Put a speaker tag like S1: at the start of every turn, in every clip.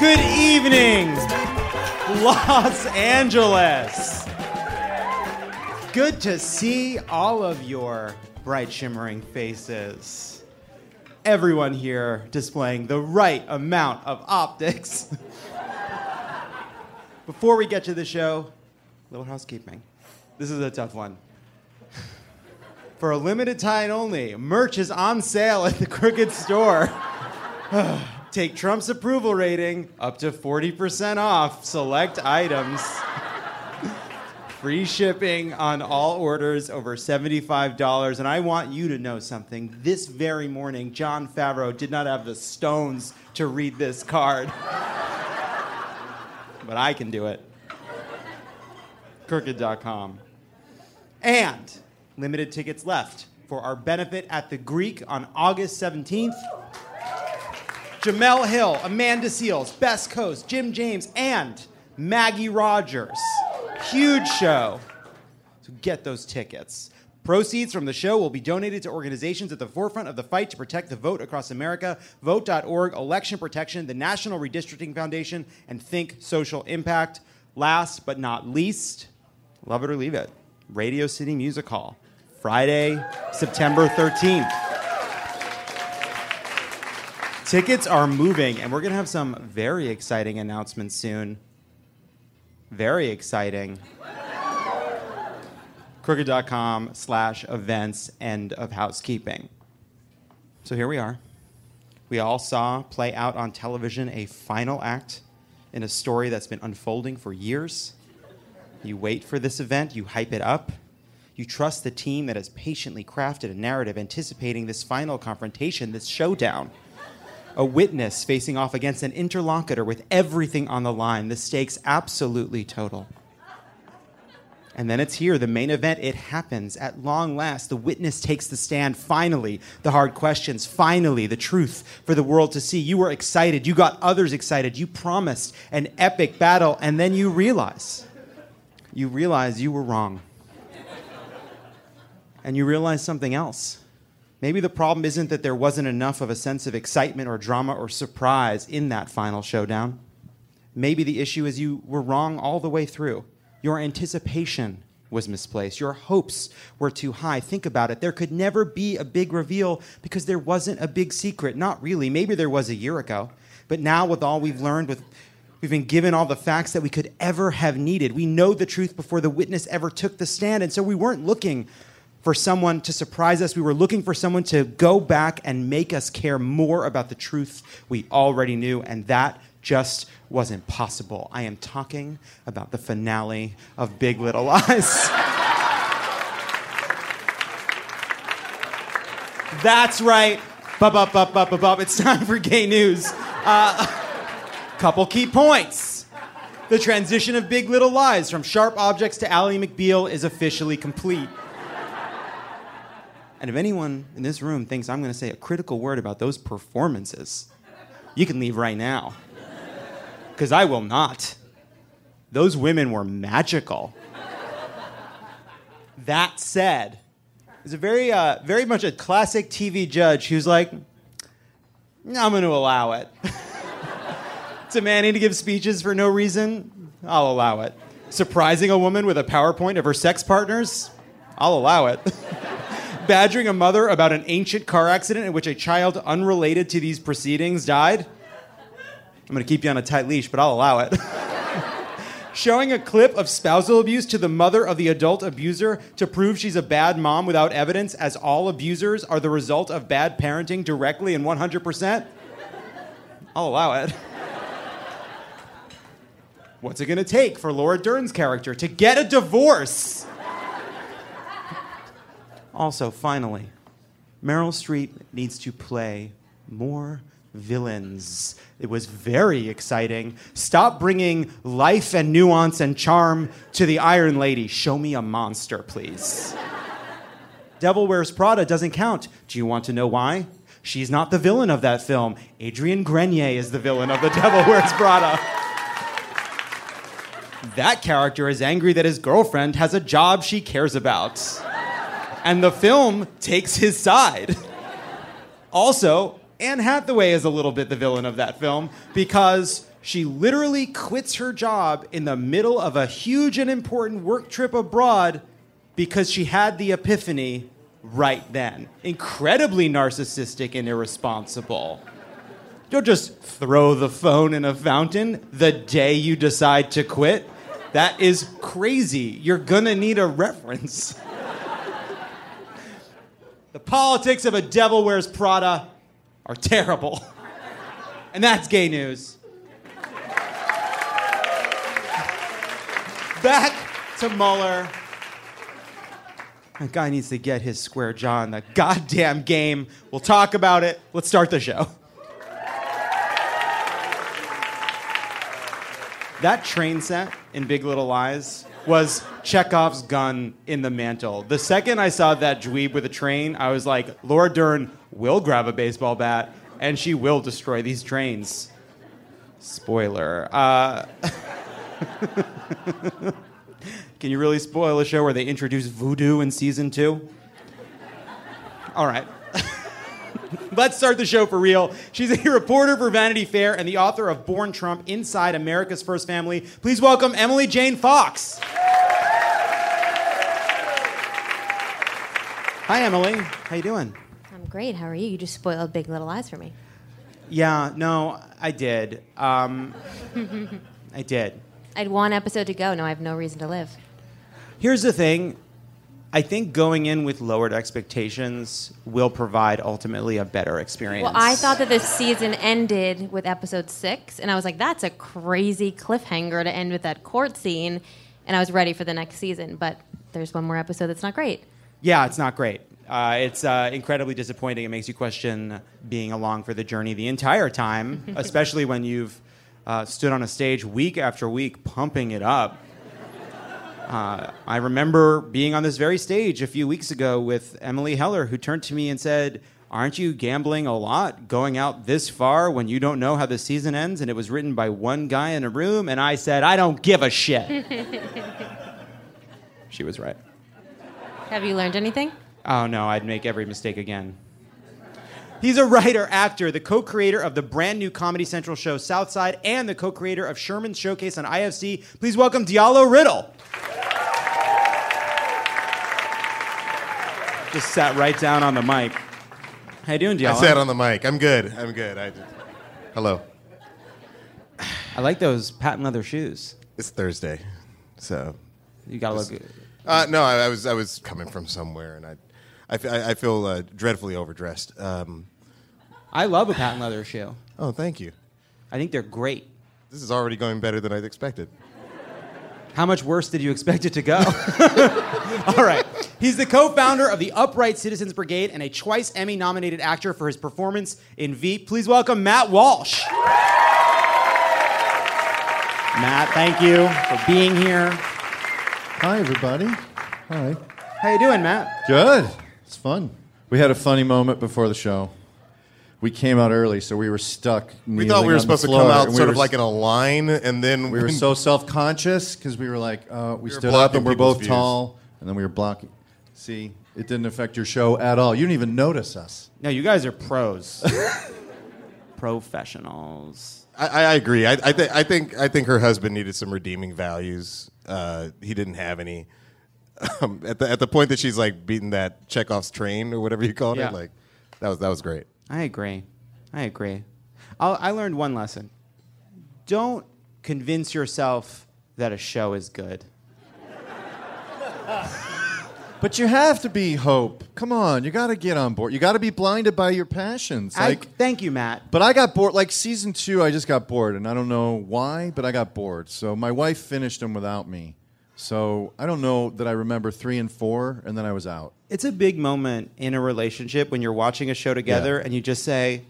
S1: Good evening, Los Angeles. Good to see all of your bright, shimmering faces. Everyone here displaying the right amount of optics. Before we get to the show, a little housekeeping. This is a tough one. For a limited time only, merch is on sale at the Crooked Store. Take Trump's approval rating up to 40% off select items. Free shipping on all orders over $75. And I want you to know something. This very morning, Jon Favreau did not have the stones to read this card. but I can do it. Crooked.com. And limited tickets left for our benefit at the Greek on August 17th. Jemele Hill, Amanda Seales, Best Coast, Jim James, and Maggie Rogers. Huge show. So get those tickets. Proceeds from the show will be donated to organizations at the forefront of the fight to protect the vote across America Vote.org, Election Protection, the National Redistricting Foundation, and Think Social Impact. Last but not least, love it or leave it, Radio City Music Hall, Friday, September 13th. Tickets are moving, and we're going to have some very exciting announcements soon. Very exciting. Crooked.com slash events end of housekeeping. So here we are. We all saw play out on television a final act in a story that's been unfolding for years. You wait for this event, you hype it up. You trust the team that has patiently crafted a narrative anticipating this final confrontation, this showdown a witness facing off against an interlocutor with everything on the line, the stakes absolutely total. And then it's here, the main event. It happens at long last. The witness takes the stand. Finally, the hard questions. Finally, the truth for the world to see. You were excited. You got others excited. You promised an epic battle. And then you realize, you realize you were wrong. And you realize something else. Maybe the problem isn't that there wasn't enough of a sense of excitement or drama or surprise in that final showdown. Maybe the issue is you were wrong all the way through. Your anticipation was misplaced. Your hopes were too high. Think about it. There could never be a big reveal because there wasn't a big secret. Not really. Maybe there was a year ago. But now, with all we've learned, with We've been given all the facts that we could ever have needed. We know the truth before the witness ever took the stand. And so we weren't looking for someone to surprise us. We were looking for someone to go back and make us care more about the truth we already knew, and that just wasn't possible. I am talking about the finale of Big Little Lies. That's right. Bub, bub, bub, bub, bub, bub. It's time for gay news. Uh, couple key points. The transition of Big Little Lies from sharp objects to Ally McBeal is officially complete. And if anyone in this room thinks I'm going to say a critical word about those performances, you can leave right now. Because I will not. Those women were magical. that said, it's a very, uh, very much a classic TV judge who's like, I'm going to allow it. Demanding to give speeches for no reason, I'll allow it. Surprising a woman with a PowerPoint of her sex partners, I'll allow it. badgering a mother about an ancient car accident in which a child unrelated to these proceedings died. I'm going to keep you on a tight leash, but I'll allow it. Showing a clip of spousal abuse to the mother of the adult abuser to prove she's a bad mom without evidence, as all abusers are the result of bad parenting directly and 100%. I'll allow it. What's it going to take for Laura Dern's character to get a divorce? Also, finally, Meryl Streep needs to play more villains. It was very exciting. Stop bringing life and nuance and charm to the Iron Lady. Show me a monster, please. Devil Wears Prada doesn't count. Do you want to know why? She's not the villain of that film. Adrian Grenier is the villain of The Devil Wears Prada. That character is angry that his girlfriend has a job she cares about. And the film takes his side. Also, Anne Hathaway is a little bit the villain of that film because she literally quits her job in the middle of a huge and important work trip abroad because she had the epiphany right then. Incredibly narcissistic and irresponsible. Don't just throw the phone in a fountain the day you decide to quit. That is crazy. You're gonna need a reference. the politics of a devil wears Prada are terrible. And that's gay news. Back to Mueller. That guy needs to get his square jaw in the goddamn game. We'll talk about it. Let's start the show. That train set in Big Little Lies was Chekhov's gun in the mantle. The second I saw that dweeb with a train, I was like, Laura Dern will grab a baseball bat and she will destroy these trains. Spoiler. Uh, can you really spoil a show where they introduce voodoo in season two? All right. Let's start the show for real. She's a reporter for Vanity Fair and the author of Born Trump Inside America's First Family. Please welcome Emily Jane Fox. Hi, Emily. How you doing?
S2: I'm great. How are you? You just spoiled Big Little Lies for me.
S1: Yeah, no, I did. Um, I did.
S2: I had one episode to go. Now I have no reason to live.
S1: Here's the thing. I think going in with lowered expectations will provide ultimately a better experience.
S2: Well, I thought that this season ended with episode six, and I was like, that's a crazy cliffhanger to end with that court scene. And I was ready for the next season, but there's one more episode that's not great.
S1: Yeah, it's not great. Uh, it's uh, incredibly disappointing. It makes you question being along for the journey the entire time, especially when you've uh, stood on a stage week after week pumping it up. Uh, I remember being on this very stage a few weeks ago with Emily Heller, who turned to me and said, Aren't you gambling a lot going out this far when you don't know how the season ends? And it was written by one guy in a room. And I said, I don't give a shit. she was right.
S2: Have you learned anything?
S1: Oh no, I'd make every mistake again. He's a writer, actor, the co creator of the brand new Comedy Central show Southside, and the co creator of Sherman's Showcase on IFC. Please welcome Diallo Riddle. Just sat right down on the mic. How you doing, Diallo?
S3: I sat on the mic. I'm good. I'm good. I just... Hello.
S1: I like those patent leather shoes.
S3: It's Thursday, so
S1: You gotta look good.
S3: uh, no. I, I was I was coming from somewhere, and I I, I feel uh, dreadfully overdressed. Um,
S1: I love a patent leather shoe.
S3: oh, thank you.
S1: I think they're great.
S3: This is already going better than I'd expected.
S1: How much worse did you expect it to go? All right. He's the co founder of the Upright Citizens Brigade and a twice Emmy nominated actor for his performance in Veep. Please welcome Matt Walsh. Matt, thank you for being here.
S4: Hi, everybody. Hi.
S1: How you doing, Matt?
S4: Good. It's fun. We had a funny moment before the show. We came out early, so we were stuck.
S3: We thought we were supposed to come out sort of like in a line, and then
S4: We were so self-conscious because we were like, uh, we,
S3: were
S4: stood up
S3: blocking
S4: and we're both
S3: views.
S4: tall, and then we were blocking. See, it didn't affect your show at all. You didn't even notice us.
S1: No, you guys are pros. Professionals.
S3: I, I I agree. I, I, th- I think I think her husband needed some redeeming values. Uh, he didn't have any. Um, at the at the point that she's like beating that Chekhov's train or whatever you called
S1: Yeah.
S3: it, like that was that was great.
S1: I agree. I agree. I'll, I learned one lesson. Don't convince yourself that a show is good.
S4: But you have to be hope. Come on, you got to get on board. You got to be blinded by your passions.
S1: I,
S4: Like,
S1: thank you, Matt.
S4: but I got bored. Like season two, I just got bored, and I don't know why, but I got bored. So my wife finished them without me. So I don't know that I remember three and four, and then I was out.
S1: It's a big moment in a relationship when you're watching a show together
S4: Yeah.
S1: and you just say,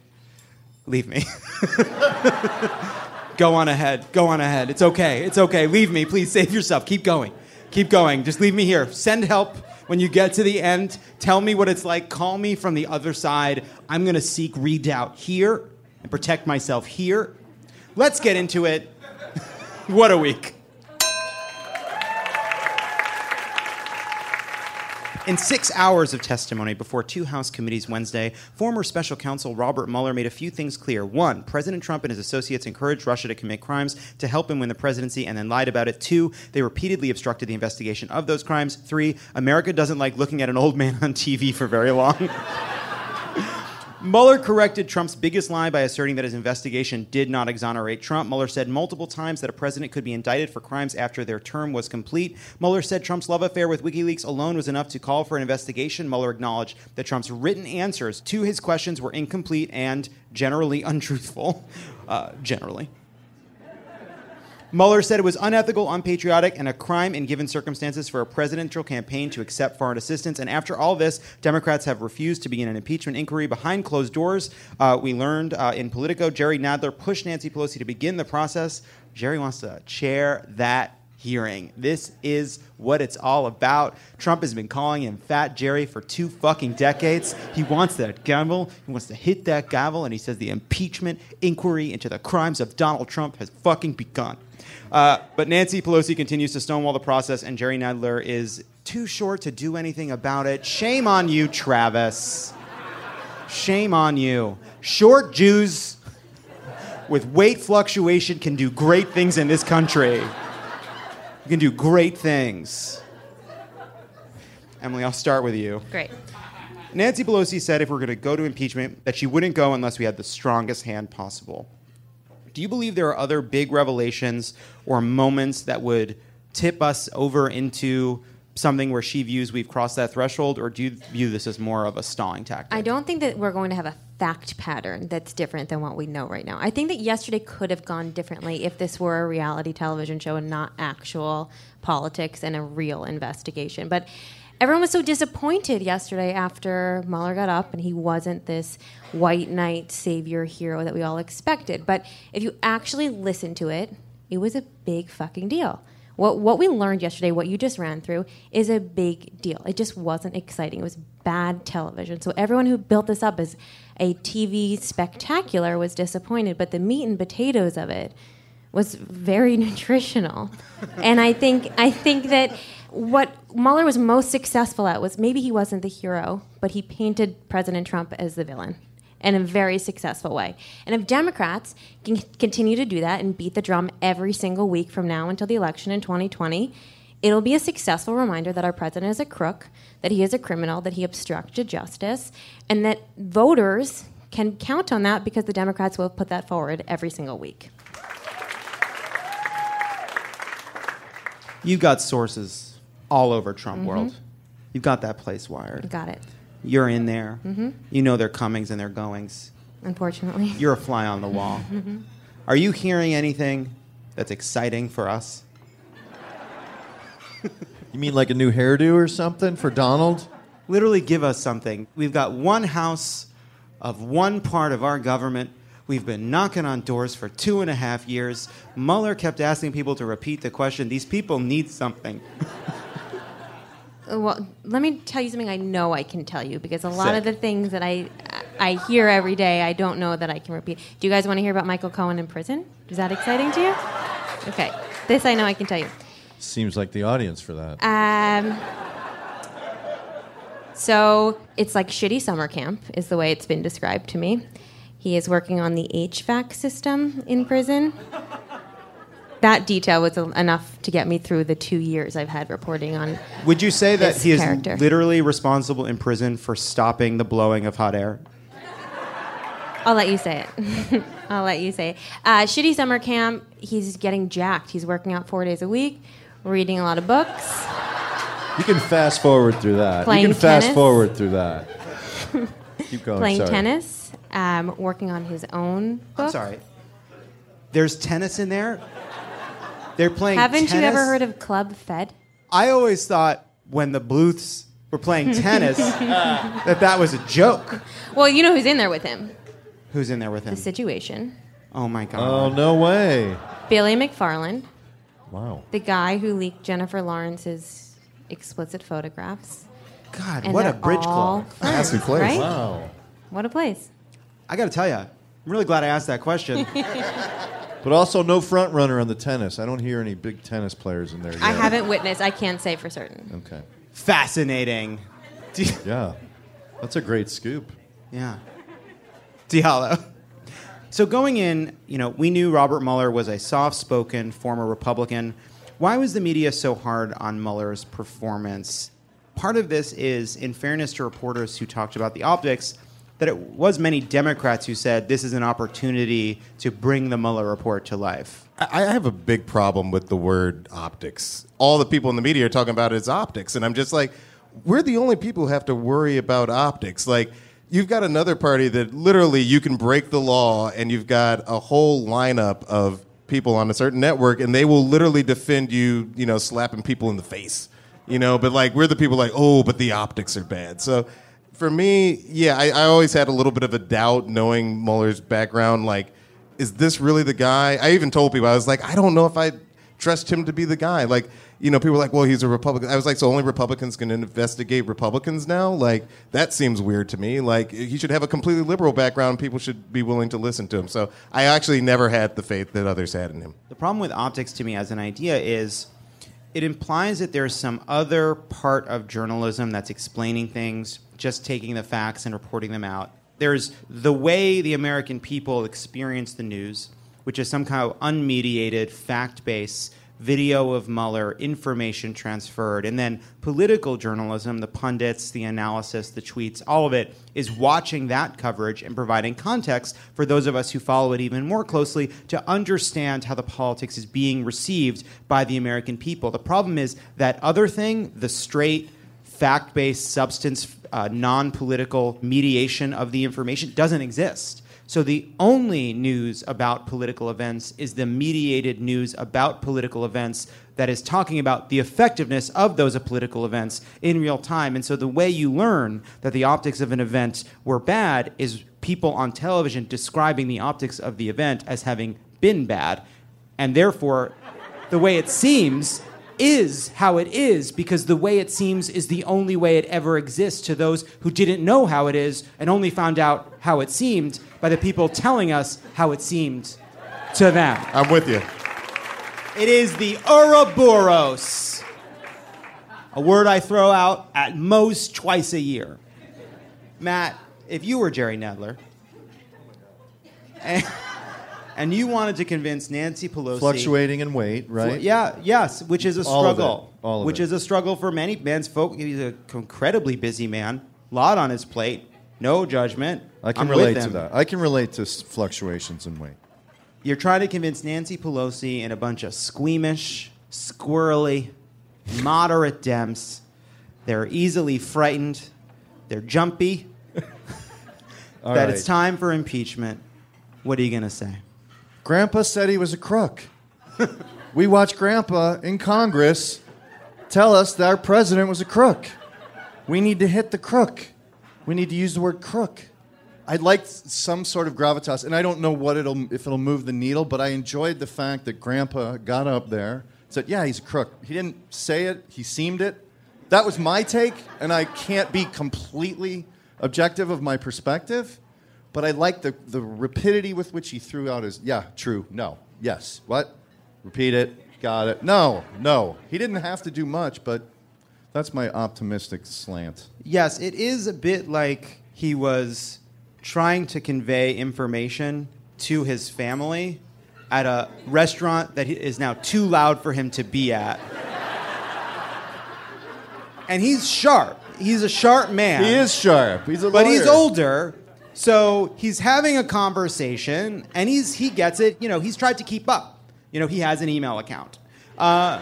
S1: "Leave me." go on ahead. Go on ahead. It's okay. It's okay. Leave me. Please save yourself. Keep going. Keep going. Just leave me here. Send help when you get to the end. Tell me what it's like. Call me from the other side. I'm going to seek redoubt here and protect myself here. Let's get into it. what a week. In six hours of testimony before two House committees Wednesday, former special counsel Robert Mueller made a few things clear. One, President Trump and his associates encouraged Russia to commit crimes to help him win the presidency and then lied about it. Two, they repeatedly obstructed the investigation of those crimes. Three, America doesn't like looking at an old man on TV for very long. Mueller corrected Trump's biggest lie by asserting that his investigation did not exonerate Trump. Mueller said multiple times that a president could be indicted for crimes after their term was complete. Mueller said Trump's love affair with WikiLeaks alone was enough to call for an investigation. Mueller acknowledged that Trump's written answers to his questions were incomplete and generally untruthful. Uh, generally. Mueller said it was unethical, unpatriotic, and a crime in given circumstances for a presidential campaign to accept foreign assistance. And after all this, Democrats have refused to begin an impeachment inquiry behind closed doors. Uh, we learned uh, in Politico, Jerry Nadler pushed Nancy Pelosi to begin the process. Jerry wants to chair that hearing. This is what it's all about. Trump has been calling him Fat Jerry for two fucking decades. He wants that gavel. He wants to hit that gavel, and he says the impeachment inquiry into the crimes of Donald Trump has fucking begun. Uh, but Nancy Pelosi continues to stonewall the process, and Jerry Nadler is too short to do anything about it. Shame on you, Travis. Shame on you. Short Jews with weight fluctuation can do great things in this country. You can do great things. Emily, I'll start with you.
S2: Great.
S1: Nancy Pelosi said if we're going to go to impeachment, that she wouldn't go unless we had the strongest hand possible. Do you believe there are other big revelations or moments that would tip us over into something where she views we've crossed that threshold, or do you view this as more of a stalling tactic?
S2: I don't think that we're going to have a fact pattern that's different than what we know right now. I think that yesterday could have gone differently if this were a reality television show and not actual politics and a real investigation. But everyone was so disappointed yesterday after Mueller got up and he wasn't this white knight savior hero that we all expected. But if you actually listen to it, it was a big fucking deal. What, what we learned yesterday, what you just ran through, is a big deal. It just wasn't exciting. It was bad television. So everyone who built this up as a TV spectacular was disappointed, but the meat and potatoes of it was very nutritional. and I think I think that what Mueller was most successful at was maybe he wasn't the hero, but he painted President Trump as the villain in a very successful way. And if Democrats can continue to do that and beat the drum every single week from now until the election in 2020, it'll be a successful reminder that our president is a crook, that he is a criminal, that he obstructed justice, and that voters can count on that because the Democrats will put that forward every single week.
S1: You've got sources all over Trump mm-hmm. world. You've got that place wired.
S2: Got it.
S1: You're in there. Mm-hmm. You know their comings and their goings.
S2: Unfortunately.
S1: You're a fly on the wall. Mm-hmm. Are you hearing anything that's exciting for us?
S4: You mean like a new hairdo or something for Donald?
S1: Literally, give us something. We've got one house of one part of our government. We've been knocking on doors for two and a half years. Mueller kept asking people to repeat the question. These people need something.
S2: Well, let me tell you something I know I can tell you because a lot
S1: Sick.
S2: of the things that I I hear every day I don't know that I can repeat. Do you guys want to hear about Michael Cohen in prison? Is that exciting to you? Okay, this I know I can tell you.
S4: Seems like the audience for that.
S2: Um, so it's like shitty summer camp, is the way it's been described to me. He is working on the HVAC system in prison. That detail was enough to get me through the two years I've had reporting on.
S1: Would you say that he is
S2: character.
S1: literally responsible in prison for stopping the blowing of hot air?
S2: I'll let you say it. I'll let you say it. Uh, shitty summer camp. He's getting jacked. He's working out four days a week, reading a lot of books.
S4: You can fast forward through that.
S2: Playing
S4: you can fast
S2: tennis?
S4: forward through that. Keep going.
S2: Playing
S4: sorry.
S2: tennis, um, working on his own book.
S1: I'm sorry. There's tennis in there. They're playing.
S2: Haven't you ever heard of Club Fed?
S1: I always thought when the Bluths were playing tennis that that was a joke.
S2: Well, you know who's in there with him?
S1: Who's in there with him?
S2: The Situation.
S1: Oh my god.
S4: Oh no way!
S2: Billy McFarland,
S4: Wow.
S2: the guy who leaked Jennifer Lawrence's explicit photographs.
S1: God,
S2: And
S1: what a bridge
S2: all
S1: club.
S2: friends,
S3: Fancy place.
S2: Right?
S4: Wow.
S2: What a place.
S1: I got to tell you, I'm really glad I asked that question.
S4: But also no front runner on the tennis. I don't hear any big tennis players in there yet.
S2: I haven't witnessed. I can't say for certain.
S4: Okay.
S1: Fascinating.
S4: Yeah. That's a great scoop.
S1: yeah. Diallo. So going in, you know, we knew Robert Mueller was a soft-spoken former Republican. Why was the media so hard on Mueller's performance? Part of this is, in fairness to reporters who talked about the optics, that it was many Democrats who said this is an opportunity to bring the Mueller report to life.
S3: I have a big problem with the word optics. All the people in the media are talking about is optics, and I'm just like, we're the only people who have to worry about optics. Like, you've got another party that literally you can break the law, and you've got a whole lineup of people on a certain network, and they will literally defend you, you know, slapping people in the face, you know. But like, we're the people like, oh, but the optics are bad. So. For me, yeah, I, I always had a little bit of a doubt knowing Mueller's background. Like, is this really the guy? I even told people I was like, I don't know if I trust him to be the guy. Like, you know, people were like, well, he's a Republican. I was like, so only Republicans can investigate Republicans now? Like, that seems weird to me. Like, he should have a completely liberal background. People should be willing to listen to him. So I actually never had the faith that others had in him.
S1: The problem with optics to me as an idea is it implies that there's some other part of journalism that's explaining things, just taking the facts and reporting them out. There's the way the American people experience the news, which is some kind of unmediated, fact based video of Mueller, information transferred, and then political journalism, the pundits, the analysis, the tweets, all of it is watching that coverage and providing context for those of us who follow it even more closely to understand how the politics is being received by the American people. The problem is that other thing, the straight, fact based, substance, uh, non political mediation of the information, doesn't exist. So the only news about political events is the mediated news about political events that is talking about the effectiveness of those political events in real time. And so the way you learn that the optics of an event were bad is people on television describing the optics of the event as having been bad. And therefore, the way it seems is how it is because the way it seems is the only way it ever exists to those who didn't know how it is and only found out how it seemed by the people telling us how it seemed to them.
S3: I'm with you.
S1: It is the Ouroboros, a word I throw out at most twice a year. Matt, if you were Jerry Nadler and, and you wanted to convince Nancy Pelosi
S4: Fluctuating in weight, right?
S1: yeah, yes, which is a
S4: All of it.
S1: struggle.
S4: All of
S1: which
S4: it.
S1: is a struggle for many men's folk. He's an incredibly busy man, lot on his plate, no judgment.
S4: I can
S1: I'm with
S4: relate to that. I can relate to s- fluctuations in weight.
S1: You're trying to convince Nancy Pelosi and a bunch of squeamish, squirrely, moderate Dems. They're easily frightened. They're jumpy.
S4: All
S1: that
S4: right.
S1: it's time for impeachment. What are you going to say?
S4: Grandpa said he was a crook. we watched Grandpa in Congress tell us that our president was a crook. We need to hit the crook. We need to use the word crook. I'd like some sort of gravitas, and I don't know what it'll if it'll move the needle, but I enjoyed the fact that Grandpa got up there, said, "Yeah, he's a crook." He didn't say it; he seemed it. That was my take, and I can't be completely objective of my perspective. But I like the, the rapidity with which he threw out his, yeah, true, no, yes, what? Repeat it, got it. No, no. He didn't have to do much, but that's my optimistic slant.
S1: Yes, it is a bit like he was trying to convey information to his family at a restaurant that is now too loud for him to be at. and he's sharp. He's a sharp man.
S4: He is sharp. He's a
S1: But he's older, so he's having a conversation, and he's he gets it. You know, he's tried to keep up. You know, he has an email account. Uh,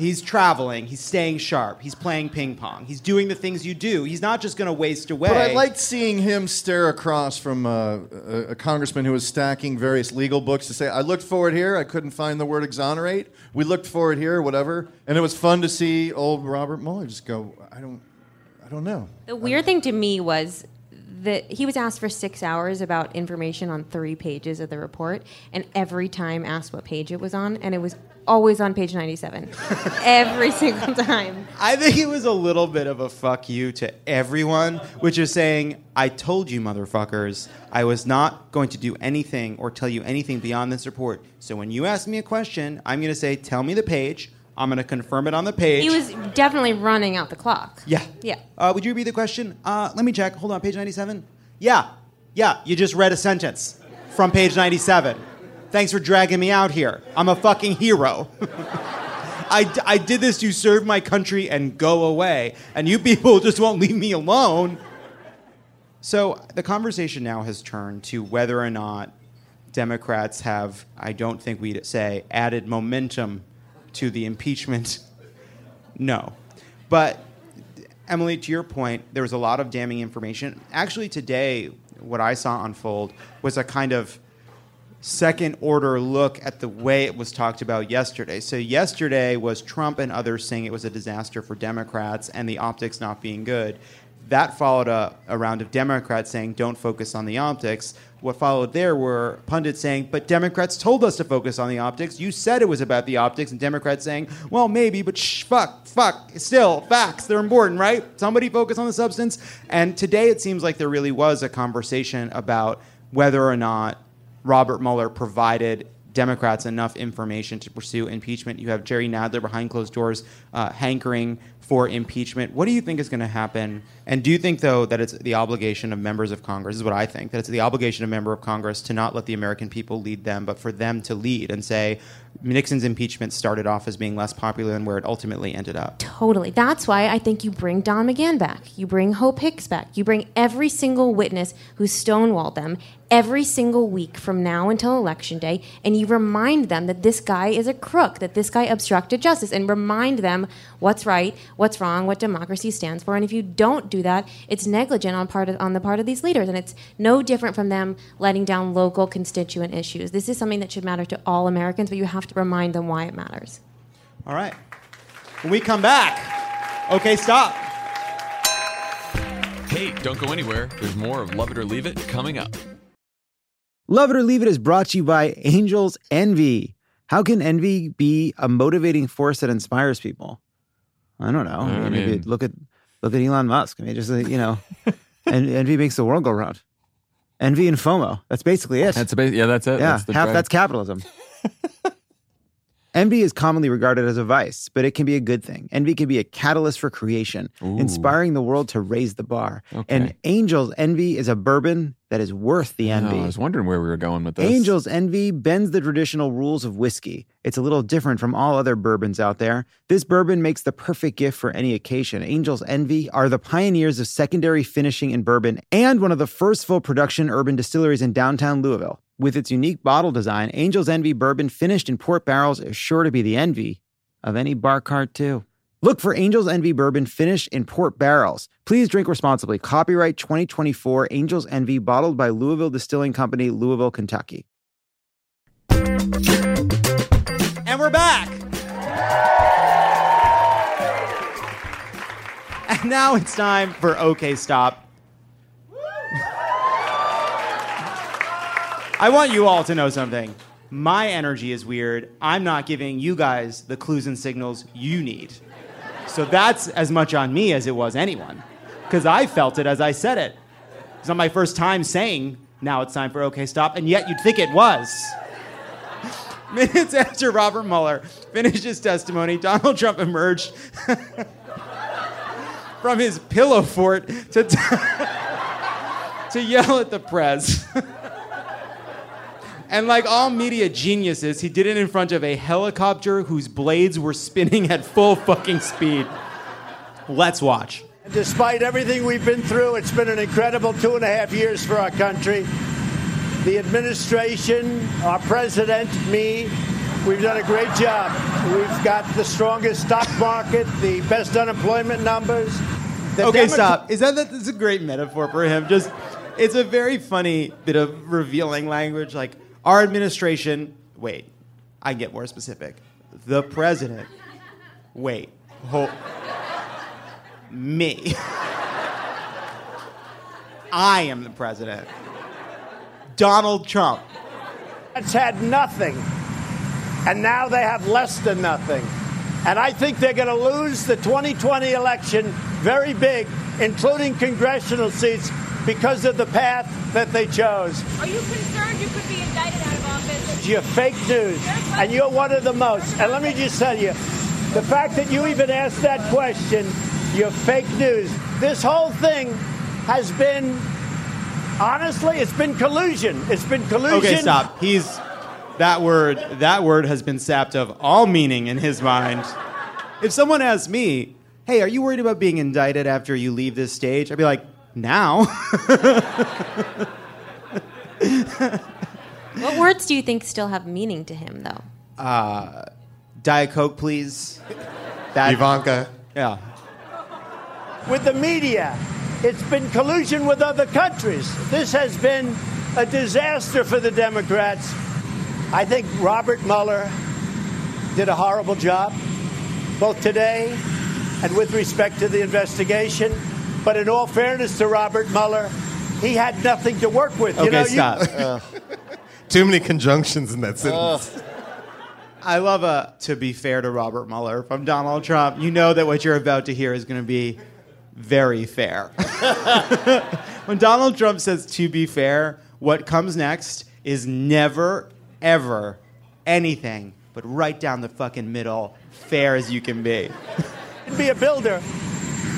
S1: He's traveling. He's staying sharp. He's playing ping pong. He's doing the things you do. He's not just going to waste away.
S4: But I liked seeing him stare across from uh, a, a congressman who was stacking various legal books to say, I looked for it here. I couldn't find the word exonerate. We looked for it here, whatever. And it was fun to see old Robert Mueller just go, I don't, I don't know.
S2: The weird thing to me was that he was asked for six hours about information on three pages of the report, and every time asked what page it was on, and it was always on page 97. every single time.
S1: I think it was a little bit of a fuck you to everyone, which is saying, I told you, motherfuckers, I was not going to do anything or tell you anything beyond this report. So when you ask me a question, I'm going to say, tell me the page. I'm going to confirm it on the page.
S2: He was definitely running out the clock.
S1: Yeah.
S2: Yeah.
S1: Uh, would you repeat the question? Uh, let me check. Hold on, page 97. Yeah. Yeah, you just read a sentence from page 97. Thanks for dragging me out here. I'm a fucking hero. I, I did this to serve my country and go away. And you people just won't leave me alone. So the conversation now has turned to whether or not Democrats have, I don't think we'd say, added momentum to the impeachment. No. But Emily, to your point, there was a lot of damning information. Actually, today, what I saw unfold was a kind of second order look at the way it was talked about yesterday. So, yesterday was Trump and others saying it was a disaster for Democrats and the optics not being good. That followed a, a round of Democrats saying, don't focus on the optics. What followed there were pundits saying, but Democrats told us to focus on the optics. You said it was about the optics, and Democrats saying, well, maybe, but shh, fuck, fuck, still, facts, they're important, right? Somebody focus on the substance. And today it seems like there really was a conversation about whether or not Robert Mueller provided Democrats enough information to pursue impeachment. You have Jerry Nadler behind closed doors uh, hankering for impeachment. What do you think is going to happen? And do you think, though, that it's the obligation of members of Congress, is what I think, that it's the obligation of member of Congress to not let the American people lead them, but for them to lead and say, Nixon's impeachment started off as being less popular than where it ultimately ended up?
S2: Totally. That's why I think you bring Don McGahn back. You bring Hope Hicks back. You bring every single witness who stonewalled them every single week from now until election day, and you remind them that this guy is a crook, that this guy obstructed justice, and remind them what's right, what's wrong, what democracy stands for. And if you don't do that, it's negligent on part of, on the part of these leaders, and it's no different from them letting down local constituent issues. This is something that should matter to all Americans, but you have to remind them why it matters.
S1: All right. When we come back, okay, stop.
S5: Hey, don't go anywhere. There's more of Love It or Leave It coming up.
S6: Love It or Leave It is brought to you by Angel's Envy. How can envy be a motivating force that inspires people? I don't know.
S5: I
S6: Maybe
S5: mean-
S6: look at look at Elon Musk. I mean, just you know, en- envy makes the world go round. Envy and FOMO. That's basically it.
S5: That's a yeah, that's it.
S6: yeah,
S5: that's the
S6: half that's capitalism. Envy is commonly regarded as a vice, but it can be a good thing. Envy can be a catalyst for creation, inspiring the world to raise the bar. And Angel's Envy is a bourbon that is worth the
S5: Oh,
S6: envy.
S5: I was wondering where we were going with this.
S6: Angel's Envy bends the traditional rules of whiskey. It's a little different from all other bourbons out there. This bourbon makes the perfect gift for any occasion. Angel's Envy are the pioneers of secondary finishing in bourbon and one of the first full production urban distilleries in downtown Louisville. With its unique bottle design, Angel's Envy bourbon finished in port barrels is sure to be the envy of any bar cart, too. Look for Angel's Envy bourbon finished in port barrels. Please drink responsibly. Copyright 2024 Angel's Envy, bottled by Louisville Distilling Company, Louisville, Kentucky.
S1: And we're back. And now it's time for OK Stop. I want you all to know something. My energy is weird. I'm not giving you guys the clues and signals you need. So that's as much on me as it was anyone. Because I felt it as I said it. It's not my first time saying, now it's time for OK Stop, and yet you'd think it was. Minutes after Robert Mueller finished his testimony, Donald Trump emerged from his pillow fort to, to yell at the press. And like all media geniuses, he did it in front of a helicopter whose blades were spinning at full fucking speed. Let's watch.
S7: Despite everything we've been through, it's been an incredible two and a half years for our country. The administration, our president, me, We've done a great job. We've got the strongest stock market, the best unemployment numbers. The
S1: okay,
S7: Democrat-
S1: stop. Is that that's a great metaphor for him? Just, it's a very funny bit of revealing language. Like our administration. Wait, I get more specific. The president. Wait, hold. Me. I am the president. Donald Trump.
S7: Democrats had nothing, and now they have less than nothing. And I think they're going to lose the 2020 election very big, including congressional seats, because of the path that they chose.
S8: Are you concerned you could be indicted out of office?
S7: You're fake news, and you're one of the most. And let me just tell you, the fact that you even asked that question, you're fake news. This whole thing has been, honestly, it's been collusion. It's been collusion.
S1: Okay, stop. He's that word. That word has been sapped of all meaning in his mind. If someone asks me, "Hey, are you worried about being indicted after you leave this stage?" I'd be like, "Now."
S2: What words do you think still have meaning to him, though?
S1: Uh, Diet Coke, please. That,
S3: Ivanka.
S1: Yeah.
S7: with the media. It's been collusion with other countries. This has been a disaster for the Democrats. I think Robert Mueller did a horrible job, both today and with respect to the investigation. But in all fairness to Robert Mueller, he had nothing to work with.
S1: Okay,
S7: you know,
S1: stop.
S3: Too many conjunctions in that uh. sentence.
S1: I love a to be fair to Robert Mueller from Donald Trump. You know that what you're about to hear is going to be very fair. when Donald Trump says to be fair, what comes next is never, ever anything but right down the fucking middle, fair as you can be.
S7: be a builder,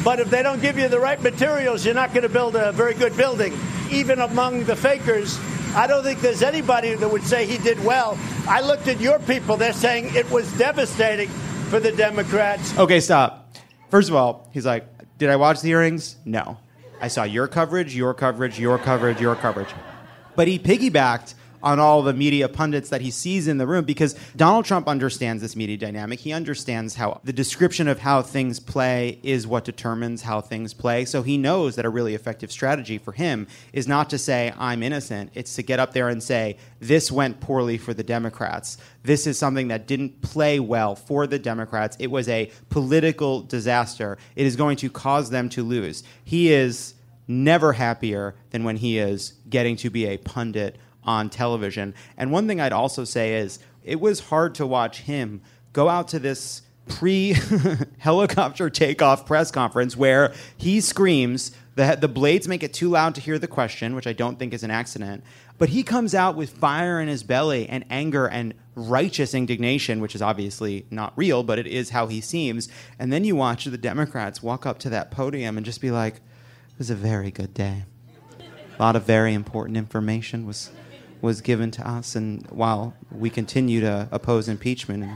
S7: but if they don't give you the right materials, you're not going to build a very good building. Even among the fakers, I don't think there's anybody that would say he did well. I looked at your people, they're saying it was devastating for the Democrats.
S1: Okay, stop. First of all, he's like, Did I watch the hearings? No. I saw your coverage, your coverage, your coverage, your coverage. But he piggybacked on all the media pundits that he sees in the room because Donald Trump understands this media dynamic. He understands how the description of how things play is what determines how things play. So he knows that a really effective strategy for him is not to say, I'm innocent. It's to get up there and say, this went poorly for the Democrats. This is something that didn't play well for the Democrats. It was a political disaster. It is going to cause them to lose. He is never happier than when he is getting to be a pundit on television. And one thing I'd also say is it was hard to watch him go out to this pre helicopter takeoff press conference where he screams the, the blades make it too loud to hear the question, which I don't think is an accident. But he comes out with fire in his belly and anger and righteous indignation, which is obviously not real, but it is how he seems. And then you watch the Democrats walk up to that podium and just be like, it was a very good day. A lot of very important information was was given to us, and while we continue to oppose impeachment,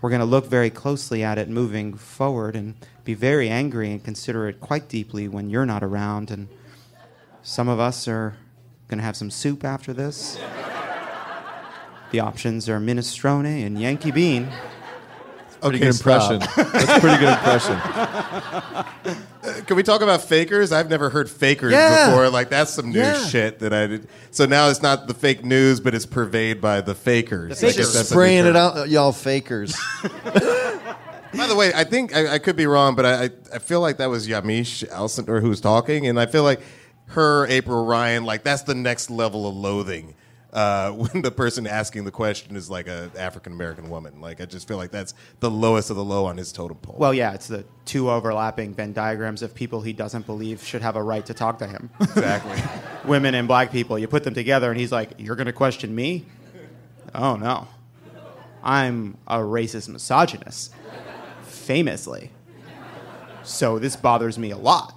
S1: we're going to look very closely at it moving forward, and be very angry and consider it quite deeply when you're not around. And some of us are going to have some soup after this. The options are minestrone and Yankee bean.
S4: Pretty
S3: Okay,
S4: good impression. That's a pretty good impression.
S3: Uh, can we talk about fakers? I've never heard fakers
S4: Yeah.
S3: before. Like that's some new
S4: Yeah.
S3: shit that I did. So now it's not the fake news, but it's purveyed by the fakers.
S1: The fakers.
S3: that's
S4: Spraying it
S3: term.
S4: out, y'all fakers.
S3: By the way, I think I, I could be wrong, but I, I I feel like that was Yamiche Alcindor who was talking, and I feel like her April Ryan, like that's the next level of loathing. Uh, when the person asking the question is like a African American woman, like I just feel like that's the lowest of the low on his totem pole.
S1: Well, yeah, it's the two overlapping Venn diagrams of people he doesn't believe should have a right to talk to him.
S3: exactly.
S1: Women and black people. You put them together, and he's like, You're going to question me? Oh, no. I'm a racist misogynist, famously. So this bothers me a lot.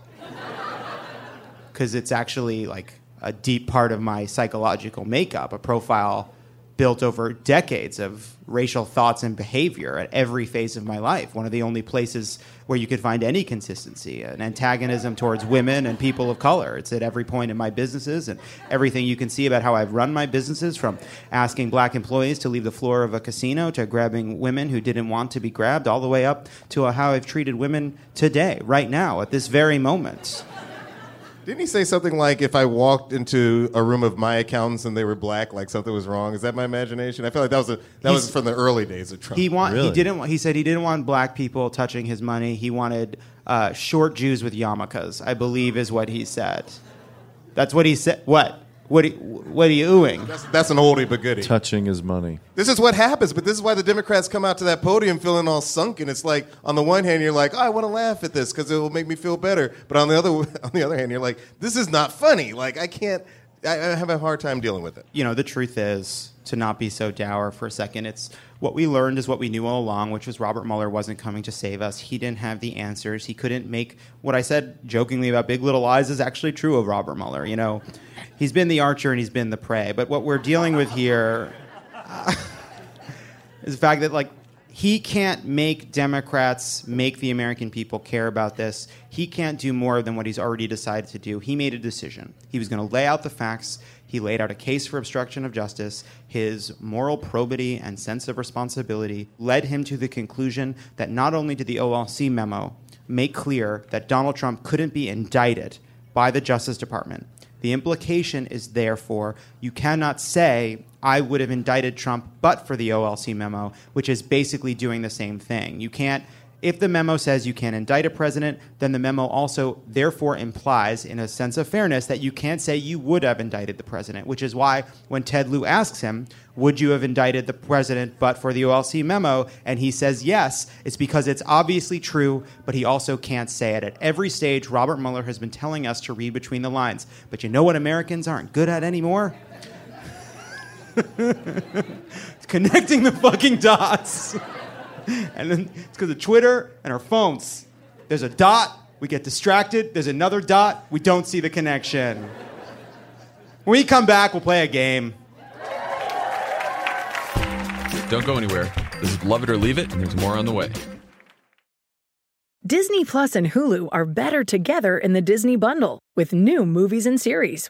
S1: Because it's actually like a deep part of my psychological makeup, a profile built over decades of racial thoughts and behavior at every phase of my life. One of the only places where you could find any consistency, an antagonism towards women and people of color. It's at every point in my businesses and everything you can see about how I've run my businesses from asking black employees to leave the floor of a casino to grabbing women who didn't want to be grabbed, all the way up to how I've treated women today, right now, at this very moment.
S3: Didn't he say something like, if I walked into a room of my accountants and they were black, like something was wrong? Is that my imagination? I feel like that was a, that
S1: He's-
S3: was from the early days of Trump.
S1: He want
S4: Really?
S1: he didn't wa- he said he didn't want black people touching his money. He wanted uh, short Jews with yarmulkes. I believe is what he said. That's what he said. What? What? Are, what are you oohing?
S3: that's, that's an oldie but goodie.
S4: Touching his money.
S3: This is what happens, but this is why the Democrats come out to that podium feeling all sunken. It's like on the one hand you're like, oh, I want to laugh at this because it will make me feel better, but on the other on the other hand you're like, this is not funny. Like I can't. I, I have a hard time dealing with it.
S1: You know, the truth is to not be so dour for a second. It's what we learned is what we knew all along, which was Robert Mueller wasn't coming to save us. He didn't have the answers. He couldn't make what I said jokingly about Big Little Lies is actually true of Robert Mueller. You know, he's been the archer and he's been the prey. But what we're dealing with here uh, is the fact that like he can't make Democrats make the American people care about this. He can't do more than what he's already decided to do. He made a decision. He was going to lay out the facts. He laid out a case for obstruction of justice. His moral probity and sense of responsibility led him to the conclusion that not only did the OLC memo make clear that Donald Trump couldn't be indicted by the Justice Department, the implication is therefore you cannot say, I would have indicted Trump but for the OLC memo, which is basically doing the same thing. You can't, if the memo says you can't indict a president, then the memo also therefore implies, in a sense of fairness, that you can't say you would have indicted the president, which is why when Ted Lieu asks him, Would you have indicted the president but for the OLC memo? And he says yes, it's because it's obviously true, but he also can't say it. At every stage, Robert Mueller has been telling us to read between the lines. But you know what Americans aren't good at anymore? Connecting the fucking dots. and then it's because of Twitter and our phones. There's a dot, we get distracted. There's another dot, we don't see the connection. When we come back, we'll play a game.
S5: Don't go anywhere. This is Love It or Leave It, and there's more on the way.
S9: Disney Plus and Hulu are better together in the Disney Bundle with new movies and series.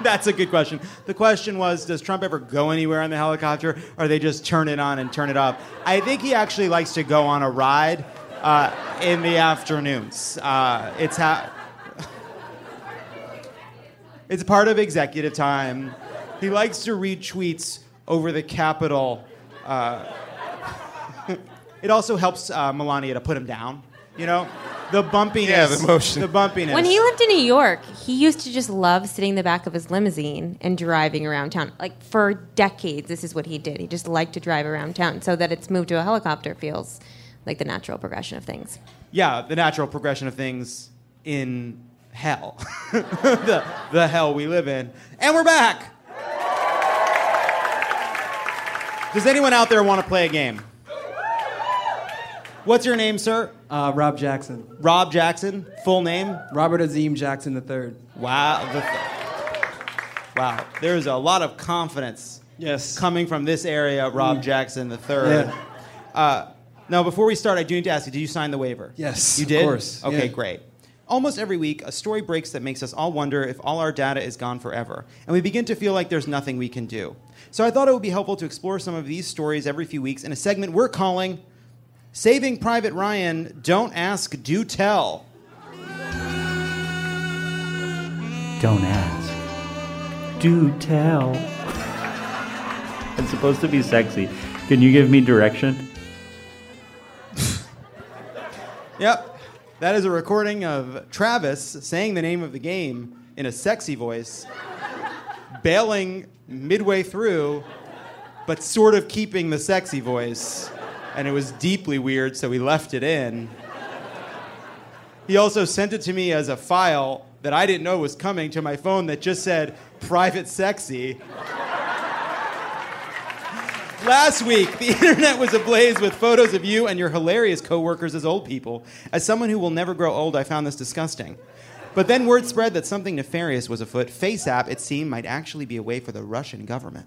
S1: That's a good question. The question was Does Trump ever go anywhere on the helicopter, or they just turn it on and turn it off? I think he actually likes to go on a ride uh, in the afternoons. Uh, it's. It's part of executive time. He likes to read tweets over the Capitol. Uh, it also helps uh, Melania to put him down. You know, the bumpiness.
S3: Yeah, the motion.
S1: The bumpiness.
S2: When he lived in New York, he used to just love sitting in the back of his limousine and driving around town. Like for decades, this is what he did. He just liked to drive around town. So that it's moved to a helicopter feels like the natural progression of things.
S1: yeah, the natural progression of things in hell, the, the hell we live in. And we're back. Does anyone out there want to play a game? What's your name, sir?
S10: Uh, Rob Jackson.
S1: Rob Jackson. Full name?
S10: Robert Azim Jackson III.
S1: Wow. The, wow. There's a lot of confidence
S10: Yes.
S1: coming from this area, Rob Jackson III.
S10: Yeah.
S1: Uh, now, before we start, I do need to ask you: Did you sign the waiver?
S10: Yes,
S1: you did?
S10: of course.
S1: Okay,
S10: Yeah.
S1: great. Almost every week, a story breaks that makes us all wonder if all our data is gone forever, and we begin to feel like there's nothing we can do. So I thought it would be helpful to explore some of these stories every few weeks in a segment we're calling "Saving Private Ryan." Don't ask, do tell.
S11: Don't ask. Do tell. It's supposed to be sexy. Can you give me direction?
S1: Yep. That is a recording of Travis saying the name of the game in a sexy voice bailing midway through, but sort of keeping the sexy voice. And it was deeply weird, so we left it in. He also sent it to me as a file that I didn't know was coming to my phone that just said private sexy. Last week, the internet was ablaze with photos of you and your hilarious coworkers as old people. As someone who will never grow old, I found this disgusting. But then word spread that something nefarious was afoot. FaceApp, it seemed, might actually be a way for the Russian government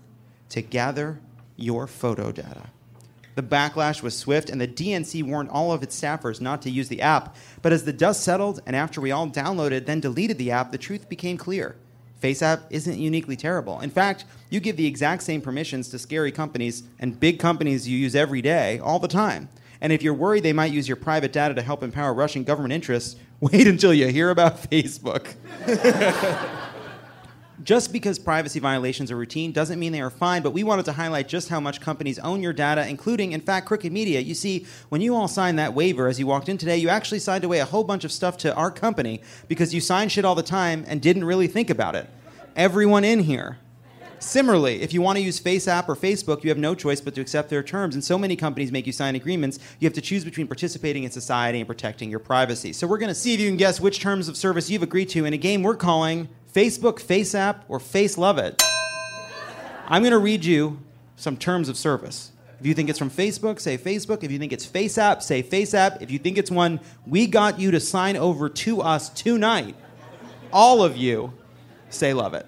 S1: to gather your photo data. The backlash was swift, and the DNC warned all of its staffers not to use the app. But as the dust settled, and after we all downloaded, then deleted the app, the truth became clear. FaceApp isn't uniquely terrible. In fact, you give the exact same permissions to scary companies and big companies you use every day, all the time. And if you're worried they might use your private data to help empower Russian government interests, wait until you hear about Facebook. Just because privacy violations are routine doesn't mean they are fine, but we wanted to highlight just how much companies own your data, including, in fact, Crooked Media. You see, when you all signed that waiver as you walked in today, you actually signed away a whole bunch of stuff to our company because you sign shit all the time and didn't really think about it. Everyone in here. Similarly, if you want to use FaceApp or Facebook, you have no choice but to accept their terms. And so many companies make you sign agreements, you have to choose between participating in society and protecting your privacy. So we're going to see if you can guess which terms of service you've agreed to in a game we're calling Facebook, FaceApp, or Face Love It. I'm going to read you some terms of service. If you think it's from Facebook, say Facebook. If you think it's FaceApp, say FaceApp. If you think it's one we got you to sign over to us tonight, all of you say love it.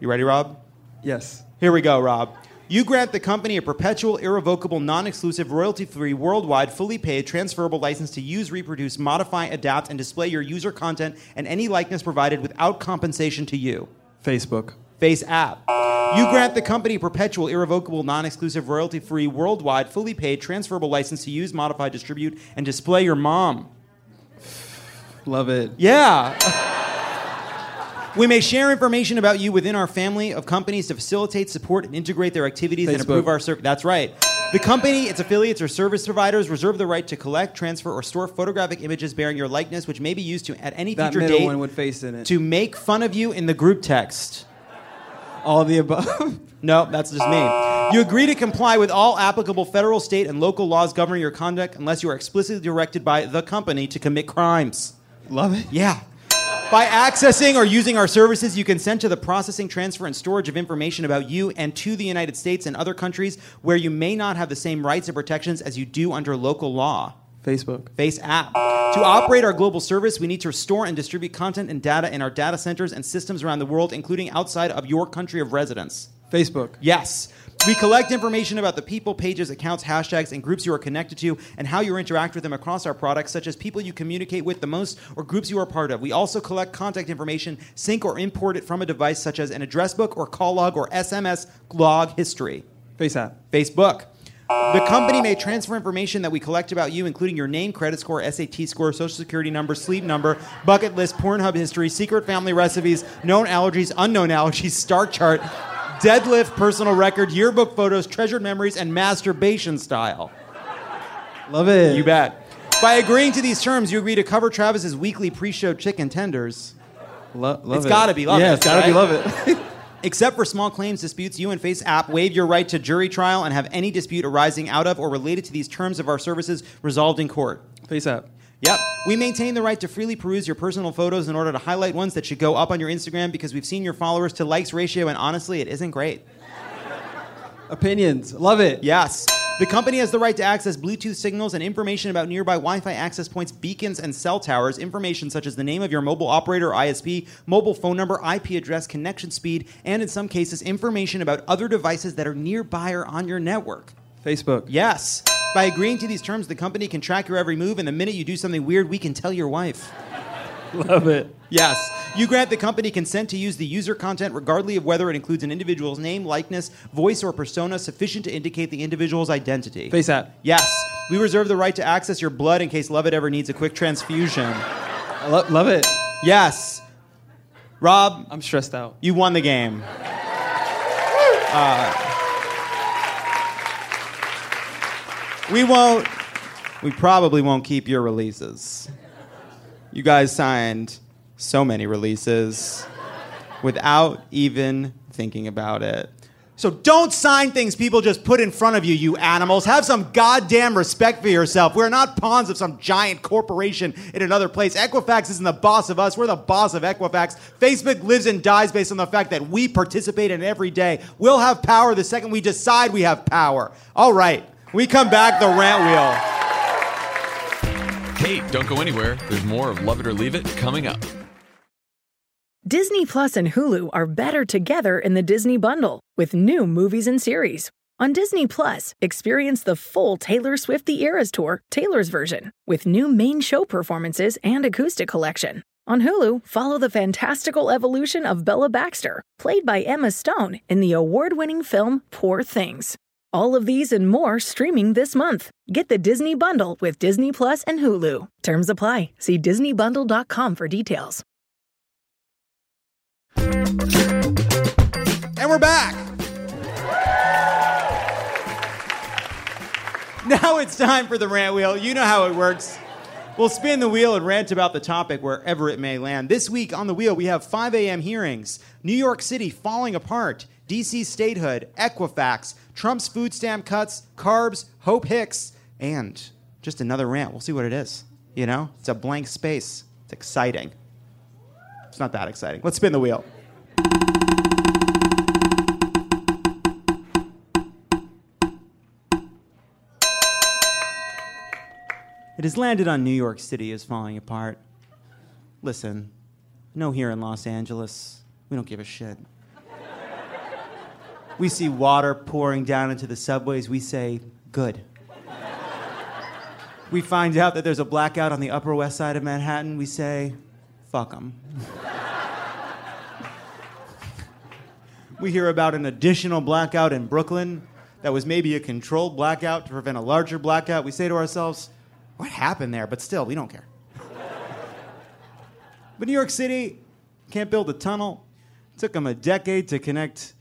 S1: You ready, Rob?
S10: Yes.
S1: Here we go, Rob. You grant the company a perpetual, irrevocable, non exclusive, royalty free, worldwide, fully paid, transferable license to use, reproduce, modify, adapt, and display your user content and any likeness provided without compensation to you.
S10: Facebook.
S1: Face app. You grant the company a perpetual, irrevocable, non exclusive, royalty free, worldwide, fully paid, transferable license to use, modify, distribute, and display your mom.
S10: Love it.
S1: Yeah. We may share information about you within our family of companies to facilitate, support, and integrate their activities and improve our service. That's right. The company, its affiliates, or service providers reserve the right to collect, transfer, or store photographic images bearing your likeness, which may be used to at any
S10: That
S1: future
S10: middle
S1: date
S10: one with face in it.
S1: to make fun of you in the group text.
S10: All the above.
S1: No, that's just me. You agree to comply with all applicable federal, state, and local laws governing your conduct unless you are explicitly directed by the company to commit crimes.
S10: Love it.
S1: Yeah. By accessing or using our services, you consent to the processing, transfer, and storage of information about you and to the United States and other countries where you may not have the same rights and protections as you do under local law.
S10: Facebook.
S1: Face app. To operate our global service, we need to store and distribute content and data in our data centers and systems around the world, including outside of your country of residence.
S10: Facebook.
S1: Yes. We collect information about the people, pages, accounts, hashtags, and groups you are connected to, and how you interact with them across our products, such as people you communicate with the most or groups you are part of. We also collect contact information, sync or import it from a device such as an address book or call log or SMS log history.
S10: FaceApp.
S1: Facebook. The company may transfer information that we collect about you, including your name, credit score, SAT score, social security number, sleep number, bucket list, Pornhub history, secret family recipes, known allergies, unknown allergies, star chart, deadlift, personal record, yearbook photos, treasured memories, and masturbation style.
S10: Love it.
S1: You bet. By agreeing to these terms, you agree to cover Travis's weekly pre-show chicken tenders.
S10: Lo- love
S1: It's
S10: it.
S1: gotta be love
S10: Yeah,
S1: it,
S10: it's gotta be love it.
S1: Except for small claims disputes, you and Face App waive your right to jury trial and have any dispute arising out of or related to these terms of our services resolved in court.
S10: FaceApp.
S1: Yep. We maintain the right to freely peruse your personal photos in order to highlight ones that should go up on your Instagram because we've seen your followers to likes ratio and honestly, it isn't great.
S10: Opinions. Love it.
S1: Yes. The company has the right to access Bluetooth signals and information about nearby Wi Fi access points, beacons, and cell towers. Information such as the name of your mobile operator, ISP, mobile phone number, IP address, connection speed, and in some cases, information about other devices that are nearby or on your network.
S10: Facebook.
S1: Yes. By agreeing to these terms, the company can track your every move, and the minute you do something weird, we can tell your wife.
S10: Love it.
S1: Yes. You grant the company consent to use the user content regardless of whether it includes an individual's name, likeness, voice, or persona sufficient to indicate the individual's identity.
S10: FaceApp.
S1: Yes. We reserve the right to access your blood in case Lovett ever needs a quick transfusion.
S10: Lo- love it.
S1: Yes. Rob,
S10: I'm stressed out.
S1: you won the game. Uh, we won't, we probably won't keep your releases. You guys signed so many releases. without even thinking about it. So don't sign things people just put in front of you, you animals. Have some goddamn respect for yourself. We're not pawns of some giant corporation in another place. Equifax isn't the boss of us. We're the boss of Equifax. Facebook lives and dies based on the fact that we participate in every day. We'll have power the second we decide we have power. All right. We come back the rant wheel.
S5: Hey, don't go anywhere. There's more of Love It or Leave It coming up.
S9: Disney Plus and Hulu are better together in the Disney bundle with new movies and series. On Disney Plus, experience the full Taylor Swift The Eras Tour, Taylor's version, with new main show performances and acoustic collection. On Hulu, follow the fantastical evolution of Bella Baxter, played by Emma Stone in the award winning film Poor Things. All of these and more streaming this month. Get the Disney Bundle with Disney Plus and Hulu. Terms apply. See DisneyBundle.com for details.
S1: And we're back. Now it's time for the rant wheel. You know how it works. We'll spin the wheel and rant about the topic wherever it may land. This week on the wheel, we have 5 a.m. hearings, New York City falling apart, DC statehood, Equifax, Trump's food stamp cuts, carbs, Hope Hicks, and just another rant. We'll see what it is. You know, it's a blank space. It's exciting. It's not that exciting. Let's spin the wheel. It has landed on New York City is falling apart. Listen, no here in Los Angeles. We don't give a shit. We see water pouring down into the subways. We say, good. We find out that there's a blackout on the Upper West Side of Manhattan. We say, fuck them. we hear about an additional blackout in Brooklyn that was maybe a controlled blackout to prevent a larger blackout. We say to ourselves, what happened there? But still, we don't care. but New York City can't build a tunnel. It took them a decade to connect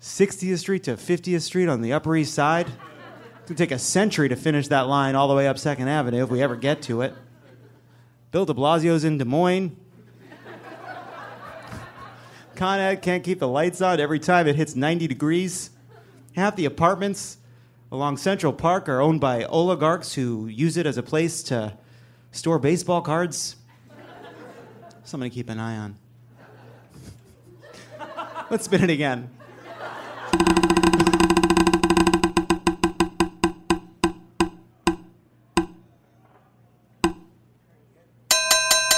S1: 60th Street to 50th Street on the Upper East Side. It would take a century to finish that line all the way up Second Avenue if we ever get to it. Bill de Blasio's in Des Moines. Con Ed can't keep the lights on every time it hits 90 degrees. Half the apartments along Central Park are owned by oligarchs who use it as a place to store baseball cards. Something to keep an eye on. Let's spin it again.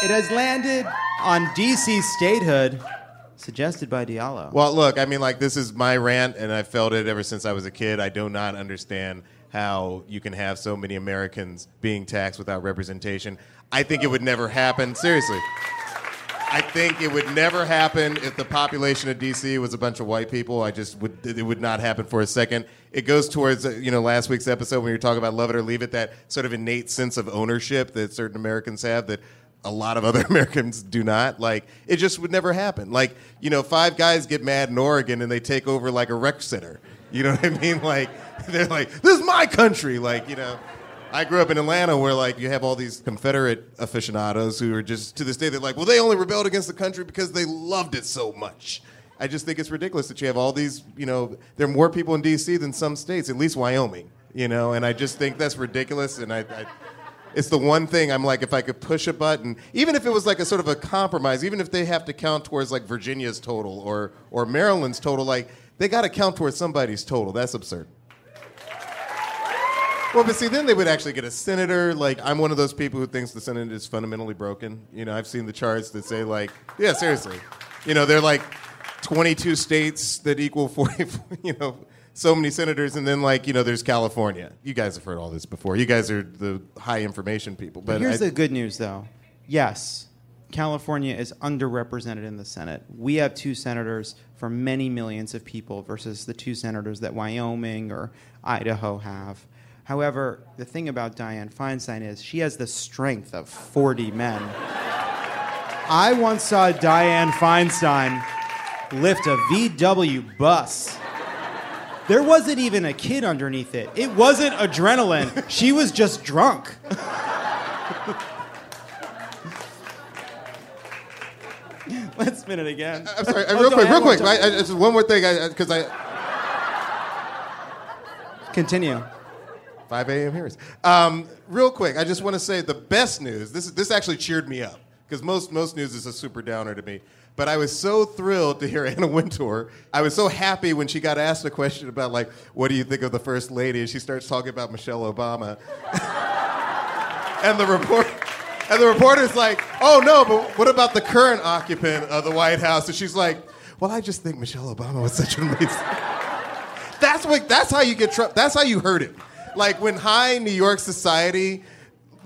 S1: It has landed on DC statehood, suggested by Diallo.
S3: Well, look, I mean, like, this is my rant, and I felt it ever since I was a kid. I do not understand how you can have so many Americans being taxed without representation. I think it would never happen. Seriously. I think it would never happen if the population of DC was a bunch of white people. I just would, it would not happen for a second. It goes towards, uh, you know, last week's episode when you were talking about love it or leave it, that sort of innate sense of ownership that certain Americans have that a lot of other Americans do not. Like, it just would never happen. Like, you know, five guys get mad in Oregon and they take over like a rec center. You know what I mean? Like, they're like, this is my country. Like, you know. I grew up in Atlanta where like you have all these Confederate aficionados who are just to this day they're like, well, they only rebelled against the country because they loved it so much. I just think it's ridiculous that you have all these, you know, there are more people in D.C. than some states, at least Wyoming, you know, and I just think that's ridiculous. And I, I it's the one thing I'm like, if I could push a button, even if it was like a sort of a compromise, even if they have to count towards like Virginia's total or or Maryland's total, like they got to count towards somebody's total. That's absurd. Well, but see, then they would actually get a senator. Like, I'm one of those people who thinks the Senate is fundamentally broken. You know, I've seen the charts that say, like, yeah, seriously. You know, they're like 22 states that equal 40, you know, so many senators, and then, like, you know, there's California. You guys have heard all this before. You guys are the high information people. But,
S1: But here's
S3: I-
S1: the good news, though. Yes, California is underrepresented in the Senate. We have two senators for many millions of people versus the two senators that Wyoming or Idaho have. However, the thing about Dianne Feinstein is she has the strength of 40 men. I once saw Dianne Feinstein lift a VW bus. There wasn't even a kid underneath it. It wasn't adrenaline. She was just drunk. Let's spin it again.
S3: I'm sorry. uh,
S1: Oh,
S3: real quick, real quick. I,
S1: time.
S3: I, just one more thing, because I,
S1: Continue.
S3: 5 a.m. hearings. Um, real quick, I just want to say the best news. This this actually cheered me up because most most news is a super downer to me. But I was so thrilled to hear Anna Wintour. I was so happy when she got asked a question about like, what do you think of the first lady? And she starts talking about Michelle Obama. and the report. And the reporter's like, "Oh no, but what about the current occupant of the White House?" And she's like, "Well, I just think Michelle Obama was such an amazing." That's what. That's how you get Trump. That's how you hurt him. Like when high New York society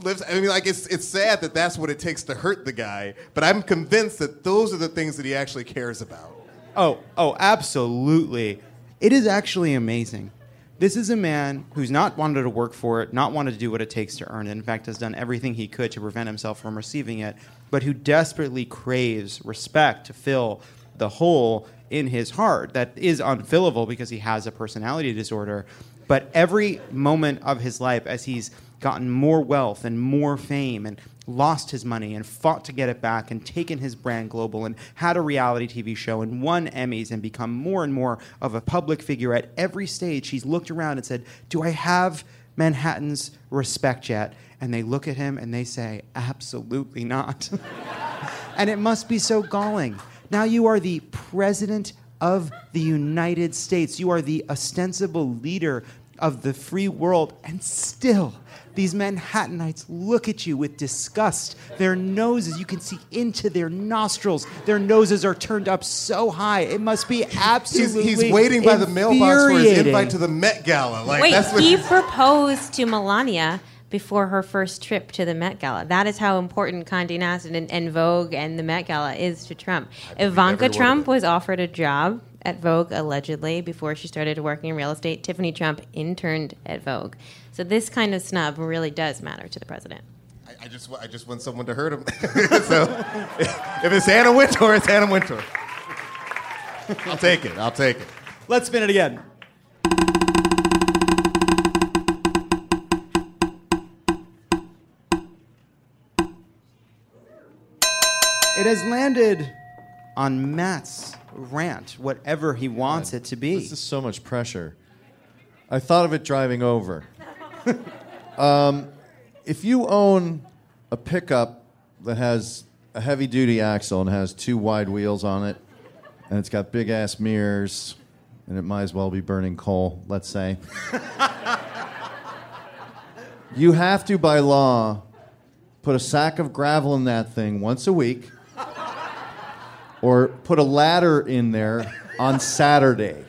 S3: lives. I mean, like it's it's sad that that's what it takes to hurt the guy. But I'm convinced that those are the things that he actually cares about.
S1: Oh, oh, absolutely. It is actually amazing. This is a man who's not wanted to work for it, not wanted to do what it takes to earn it. In fact, has done everything he could to prevent himself from receiving it, but who desperately craves respect to fill the hole in his heart that is unfillable because he has a personality disorder. But every moment of his life, as he's gotten more wealth and more fame and lost his money and fought to get it back and taken his brand global and had a reality TV show and won Emmys and become more and more of a public figure at every stage, he's looked around and said, Do I have Manhattan's respect yet? And they look at him and they say, Absolutely not. and it must be so galling. Now you are the president of the United States. You are the ostensible leader of the free world, and still these Manhattanites look at you with disgust. Their noses, you can see into their nostrils. Their noses are turned up so high. It must be
S3: He's,
S1: absolutely
S3: he's waiting by the mailbox for his
S1: infuriating.
S3: invite to the Met Gala. Like
S2: Wait,
S3: that's what
S2: he proposed to Melania before her first trip to the Met Gala. That is how important Condé Nast and, and Vogue and the Met Gala is to Trump. Ivanka
S3: every
S2: Trump was offered a job at Vogue allegedly before she started working in real estate. Tiffany Trump interned at Vogue. So this kind of snub really does matter to the president.
S3: I, I just I just want someone to hurt him. so if it's Anna Wintour, it's Anna Wintour. I'll take it. I'll take it.
S1: Let's spin it again. It has landed on Matt's rant, whatever he wants it to be.
S4: This is so much pressure. I thought of it driving over. um, if you own a pickup that has a heavy duty axle and has two wide wheels on it, and it's got big ass mirrors, and it might as well be burning coal, let's say. you have to, by law, put a sack of gravel in that thing once a week, or put a ladder in there on Saturday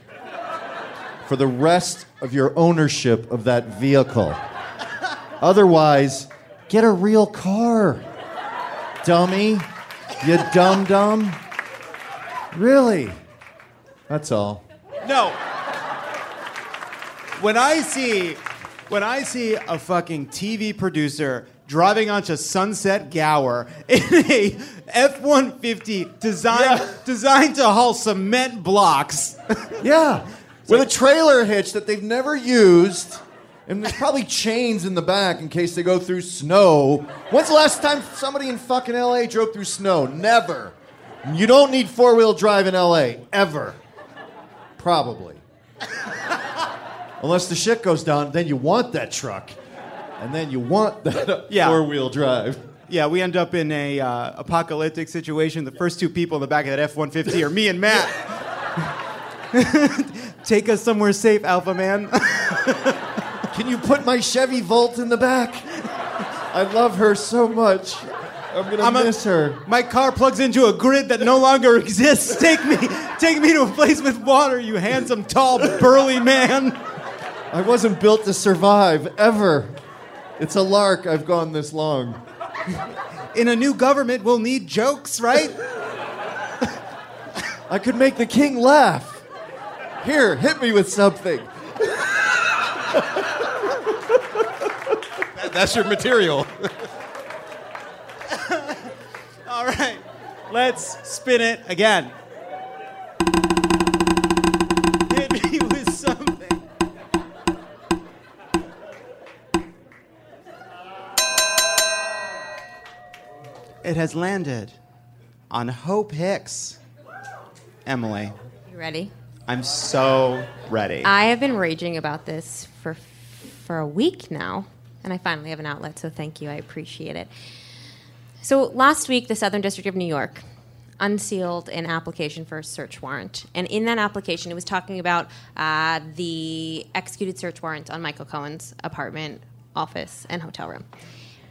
S4: for the rest of your ownership of that vehicle. Otherwise, get a real car. Dummy. You dumb dumb. Really? That's all.
S1: No. When I see when I see a fucking TV producer driving onto Sunset Gower in a F-150 designed designed to haul cement blocks.
S4: Yeah. With a trailer hitch that they've never used. And there's probably chains in the back in case they go through snow. When's the last time somebody in fucking LA drove through snow? Never. You don't need four wheel drive in LA, ever. Probably. Unless the shit goes down, then you want that truck. And then you want that
S1: Yeah.
S4: four wheel drive.
S1: Yeah, we end up in a uh, apocalyptic situation. The first two people in the back of that F-150 are me and Matt. Take us somewhere safe, Alpha Man.
S4: Can you put my Chevy Volt in the back? I love her so much. I'm gonna
S1: I'm a-
S4: miss her.
S1: My car plugs into a grid that no longer exists. Take me, take me to a place with water, you handsome, tall, burly man.
S4: I wasn't built to survive, ever. It's a lark I've gone this long.
S1: In a new government, we'll need jokes, right?
S4: I could make the king laugh. Here, hit me with something.
S3: That- that's your material.
S1: All right, let's spin it again. It has landed on Hope Hicks. Emily,
S2: You ready?
S1: I'm so ready.
S2: I have been raging about this for for a week now, and I finally have an outlet. So thank you. I appreciate it. So last week, the Southern District of New York unsealed an application for a search warrant, and in that application, it was talking about uh, the executed search warrant on Michael Cohen's apartment, office, and hotel room.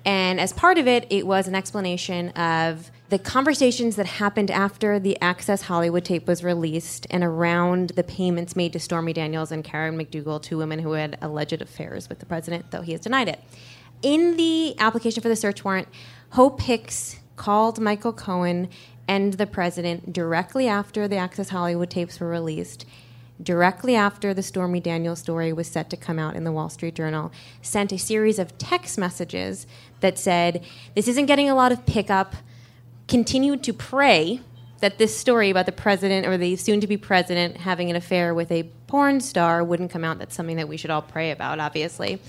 S2: And as part of it, it was an explanation of the conversations that happened after the Access Hollywood tape was released and around the payments made to Stormy Daniels and Karen McDougal, two women who had alleged affairs with the president, though he has denied it. In the application for the search warrant, Hope Hicks called Michael Cohen and the president directly after the Access Hollywood tapes were released directly after the Stormy Daniels story was set to come out in the Wall Street Journal, sent a series of text messages that said, This isn't getting a lot of pickup. Continue to pray that this story about the president or the soon to be president having an affair with a porn star wouldn't come out. That's something that we should all pray about, obviously.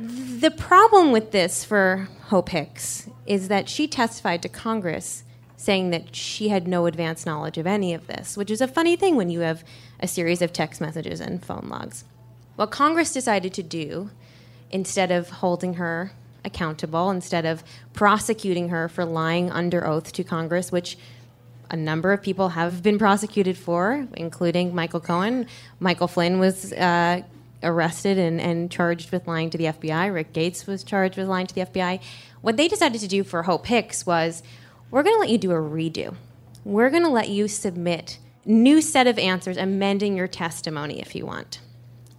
S2: The problem with this for Hope Hicks is that she testified to Congress saying that she had no advance knowledge of any of this, which is a funny thing when you have a series of text messages and phone logs. What Congress decided to do, instead of holding her accountable, instead of prosecuting her for lying under oath to Congress, which a number of people have been prosecuted for, including Michael Cohen. Michael Flynn was uh, arrested and, and charged with lying to the FBI. Rick Gates was charged with lying to the FBI. What they decided to do for Hope Hicks was we're going to let you do a redo. We're going to let you submit new set of answers, amending your testimony if you want.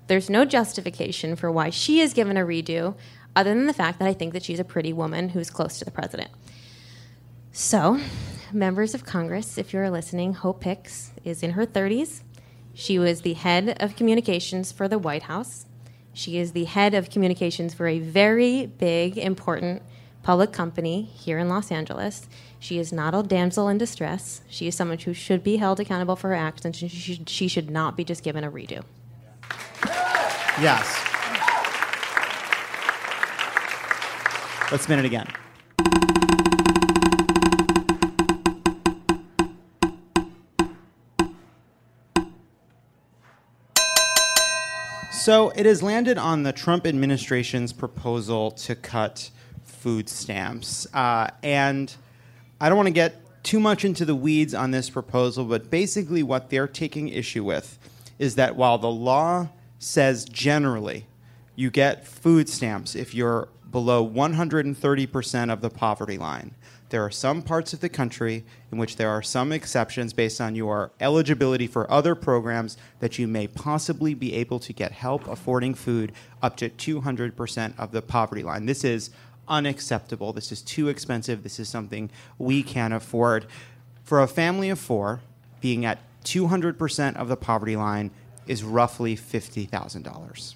S2: There's no justification for why she is given a redo, other than the fact that I think that she's a pretty woman who's close to the president. So, members of Congress, if you're listening, Hope Hicks is in her 30s. She was the head of communications for the White House. She is the head of communications for a very big, important public company here in Los Angeles. She is not a damsel in distress. She is someone who should be held accountable for her actions, and she should, she should not be just given a redo.
S1: Yes. Let's spin it again. So it has landed on the Trump administration's proposal to cut food stamps. Uh, and I don't want to get too much into the weeds on this proposal, but basically, what they're taking issue with is that while the law says generally you get food stamps if you're below 130% of the poverty line. There are some parts of the country in which there are some exceptions based on your eligibility for other programs that you may possibly be able to get help affording food up to 200% of the poverty line. This is unacceptable. This is too expensive. This is something we can't afford. For a family of four, being at 200% of the poverty line is roughly $50,000.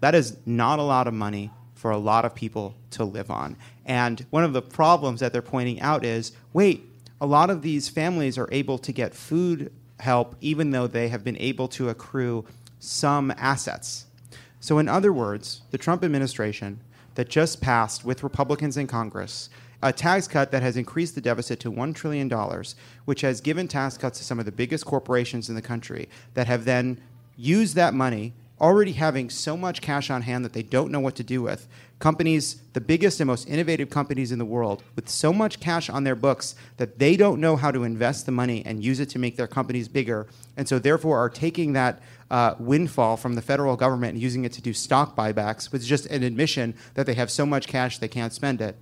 S1: That is not a lot of money for a lot of people to live on. And one of the problems that they're pointing out is wait, a lot of these families are able to get food help even though they have been able to accrue some assets. So, in other words, the Trump administration that just passed with Republicans in Congress a tax cut that has increased the deficit to $1 trillion, which has given tax cuts to some of the biggest corporations in the country that have then used that money already having so much cash on hand that they don't know what to do with. Companies, the biggest and most innovative companies in the world, with so much cash on their books that they don't know how to invest the money and use it to make their companies bigger, and so therefore are taking that uh, windfall from the federal government and using it to do stock buybacks, which is just an admission that they have so much cash they can't spend it.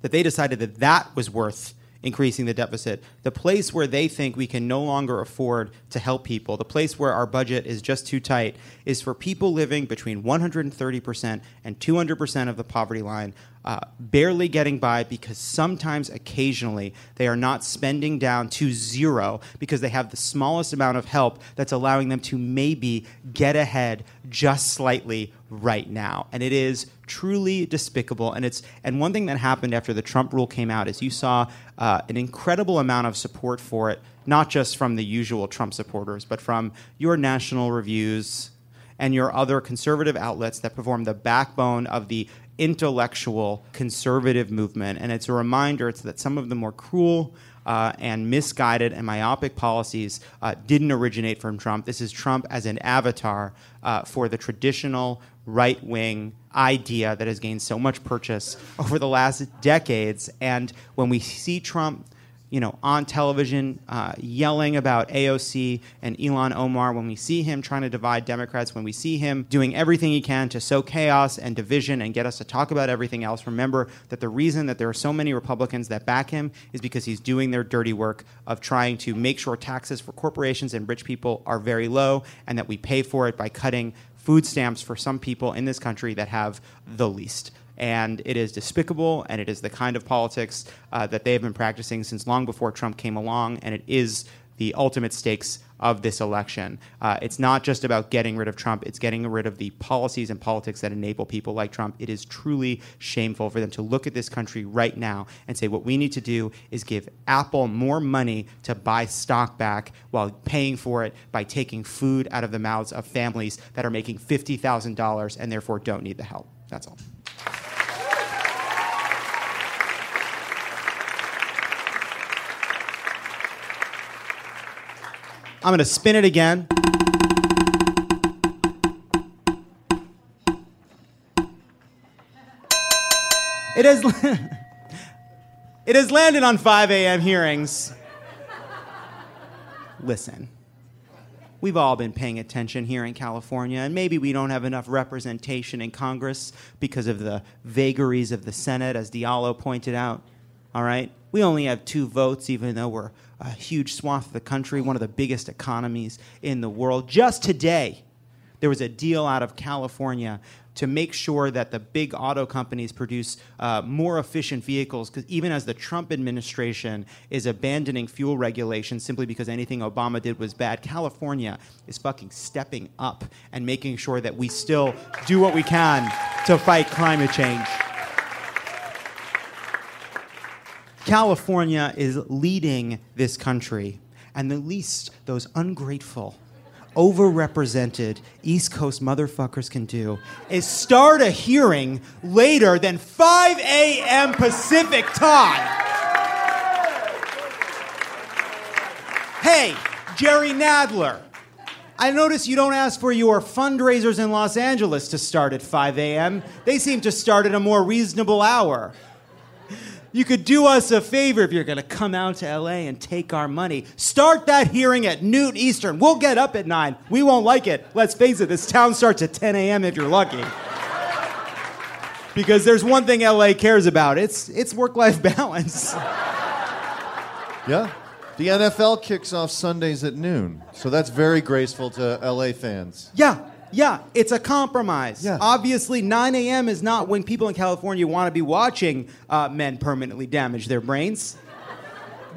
S1: That they decided that that was worth increasing the deficit. The place where they think we can no longer afford to help people, the place where our budget is just too tight, is for people living between 130% and 200% of the poverty line, uh, barely getting by because sometimes, occasionally, they are not spending down to zero because they have the smallest amount of help that's allowing them to maybe get ahead just slightly right now. And it is truly despicable. And it's and one thing that happened after the Trump rule came out is you saw uh, an incredible amount of support for it, not just from the usual Trump supporters, but from your national reviews and your other conservative outlets that perform the backbone of the intellectual conservative movement. And it's a reminder it's that some of the more cruel, uh, and misguided and myopic policies uh, didn't originate from Trump. This is Trump as an avatar uh, for the traditional right wing idea that has gained so much purchase over the last decades. And when we see Trump you know, on television uh, yelling about AOC and Ilhan Omar, when we see him trying to divide Democrats, when we see him doing everything he can to sow chaos and division and get us to talk about everything else, remember that the reason that there are so many Republicans that back him is because he's doing their dirty work of trying to make sure taxes for corporations and rich people are very low and that we pay for it by cutting food stamps for some people in this country that have the least and it is despicable, and it is the kind of politics uh, that they have been practicing since long before Trump came along, and it is the ultimate stakes of this election. Uh, it's not just about getting rid of Trump, it's getting rid of the policies and politics that enable people like Trump. It is truly shameful for them to look at this country right now and say, what we need to do is give Apple more money to buy stock back while paying for it by taking food out of the mouths of families that are making $50,000 and therefore don't need the help. That's all. I'm going to spin it again. It has, it has landed on 5 a.m. hearings. Listen, we've all been paying attention here in California, and maybe we don't have enough representation in Congress because of the vagaries of the Senate, as Diallo pointed out. All right? We only have two votes, even though we're a huge swath of the country, one of the biggest economies in the world. Just today, there was a deal out of California to make sure that the big auto companies produce uh, more efficient vehicles. Because even as the Trump administration is abandoning fuel regulations simply because anything Obama did was bad, California is fucking stepping up and making sure that we still do what we can to fight climate change. California is leading this country, and the least those ungrateful, overrepresented East Coast motherfuckers can do is start a hearing later than 5 a.m. Pacific time. Hey, Jerry Nadler. I notice you don't ask for your fundraisers in Los Angeles to start at 5 a.m. They seem to start at a more reasonable hour. You could do us a favor if you're going to come out to LA and take our money. Start that hearing at noon Eastern. We'll get up at 9. We won't like it. Let's face it, this town starts at 10 a.m. if you're lucky. because there's one thing LA cares about it's, it's work life balance.
S4: Yeah. The NFL kicks off Sundays at noon, so that's very graceful to LA fans.
S1: Yeah, yeah, it's a compromise.
S4: Yeah.
S1: Obviously, 9 a.m. is not when people in California want to be watching uh, men permanently damage their brains.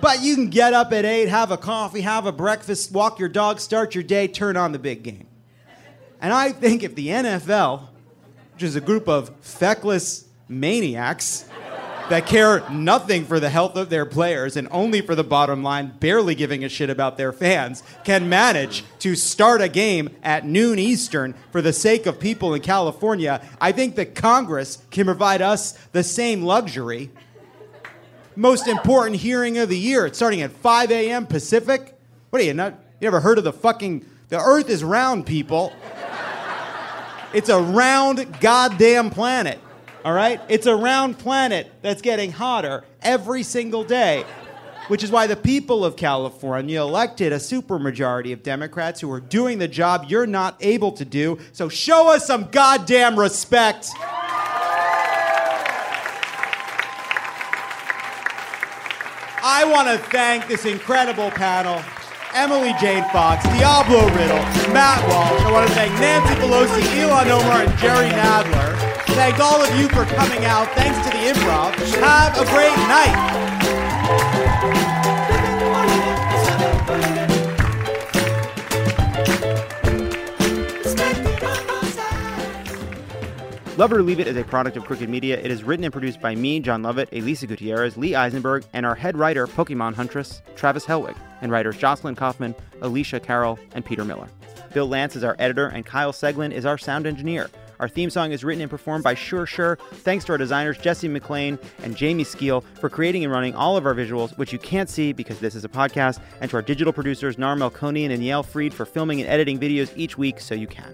S1: But you can get up at 8, have a coffee, have a breakfast, walk your dog, start your day, turn on the big game. And I think if the NFL, which is a group of feckless maniacs, that care nothing for the health of their players and only for the bottom line, barely giving a shit about their fans, can manage to start a game at noon Eastern for the sake of people in California, I think that Congress can provide us the same luxury. Most important hearing of the year. It's starting at 5 a.m. Pacific. What are you not? You ever heard of the fucking? The Earth is round, people. It's a round goddamn planet. All right? It's a round planet that's getting hotter every single day. Which is why the people of California elected a supermajority of Democrats who are doing the job you're not able to do. So show us some goddamn respect. I want to thank this incredible panel. Emily Jane Fox, Diallo Riddle, Matt Walsh. I want to thank Nancy Pelosi, Ilhan Omar, and Jerry Nadler. Thank all of you for coming out. Thanks to the improv. Have a great night.
S6: Love or Leave It is a product of Crooked Media. It is written and produced by me, Jon Lovett, Elisa Gutierrez, Lee Eisenberg, and our head writer, Pokemon Huntress, Travis Helwig, and writers Jocelyn Kaufman, Alicia Carroll, and Peter Miller. Bill Lance is our editor, and Kyle Seglin is our sound engineer.
S1: Our theme song is written and performed by Sure Sure. Thanks to our designers Jesse McLean and Jamie Skeel for creating and running all of our visuals, which you can't see because this is a podcast, and to our digital producers Nar Melkonian and Yael Freed for filming and editing videos each week so you can.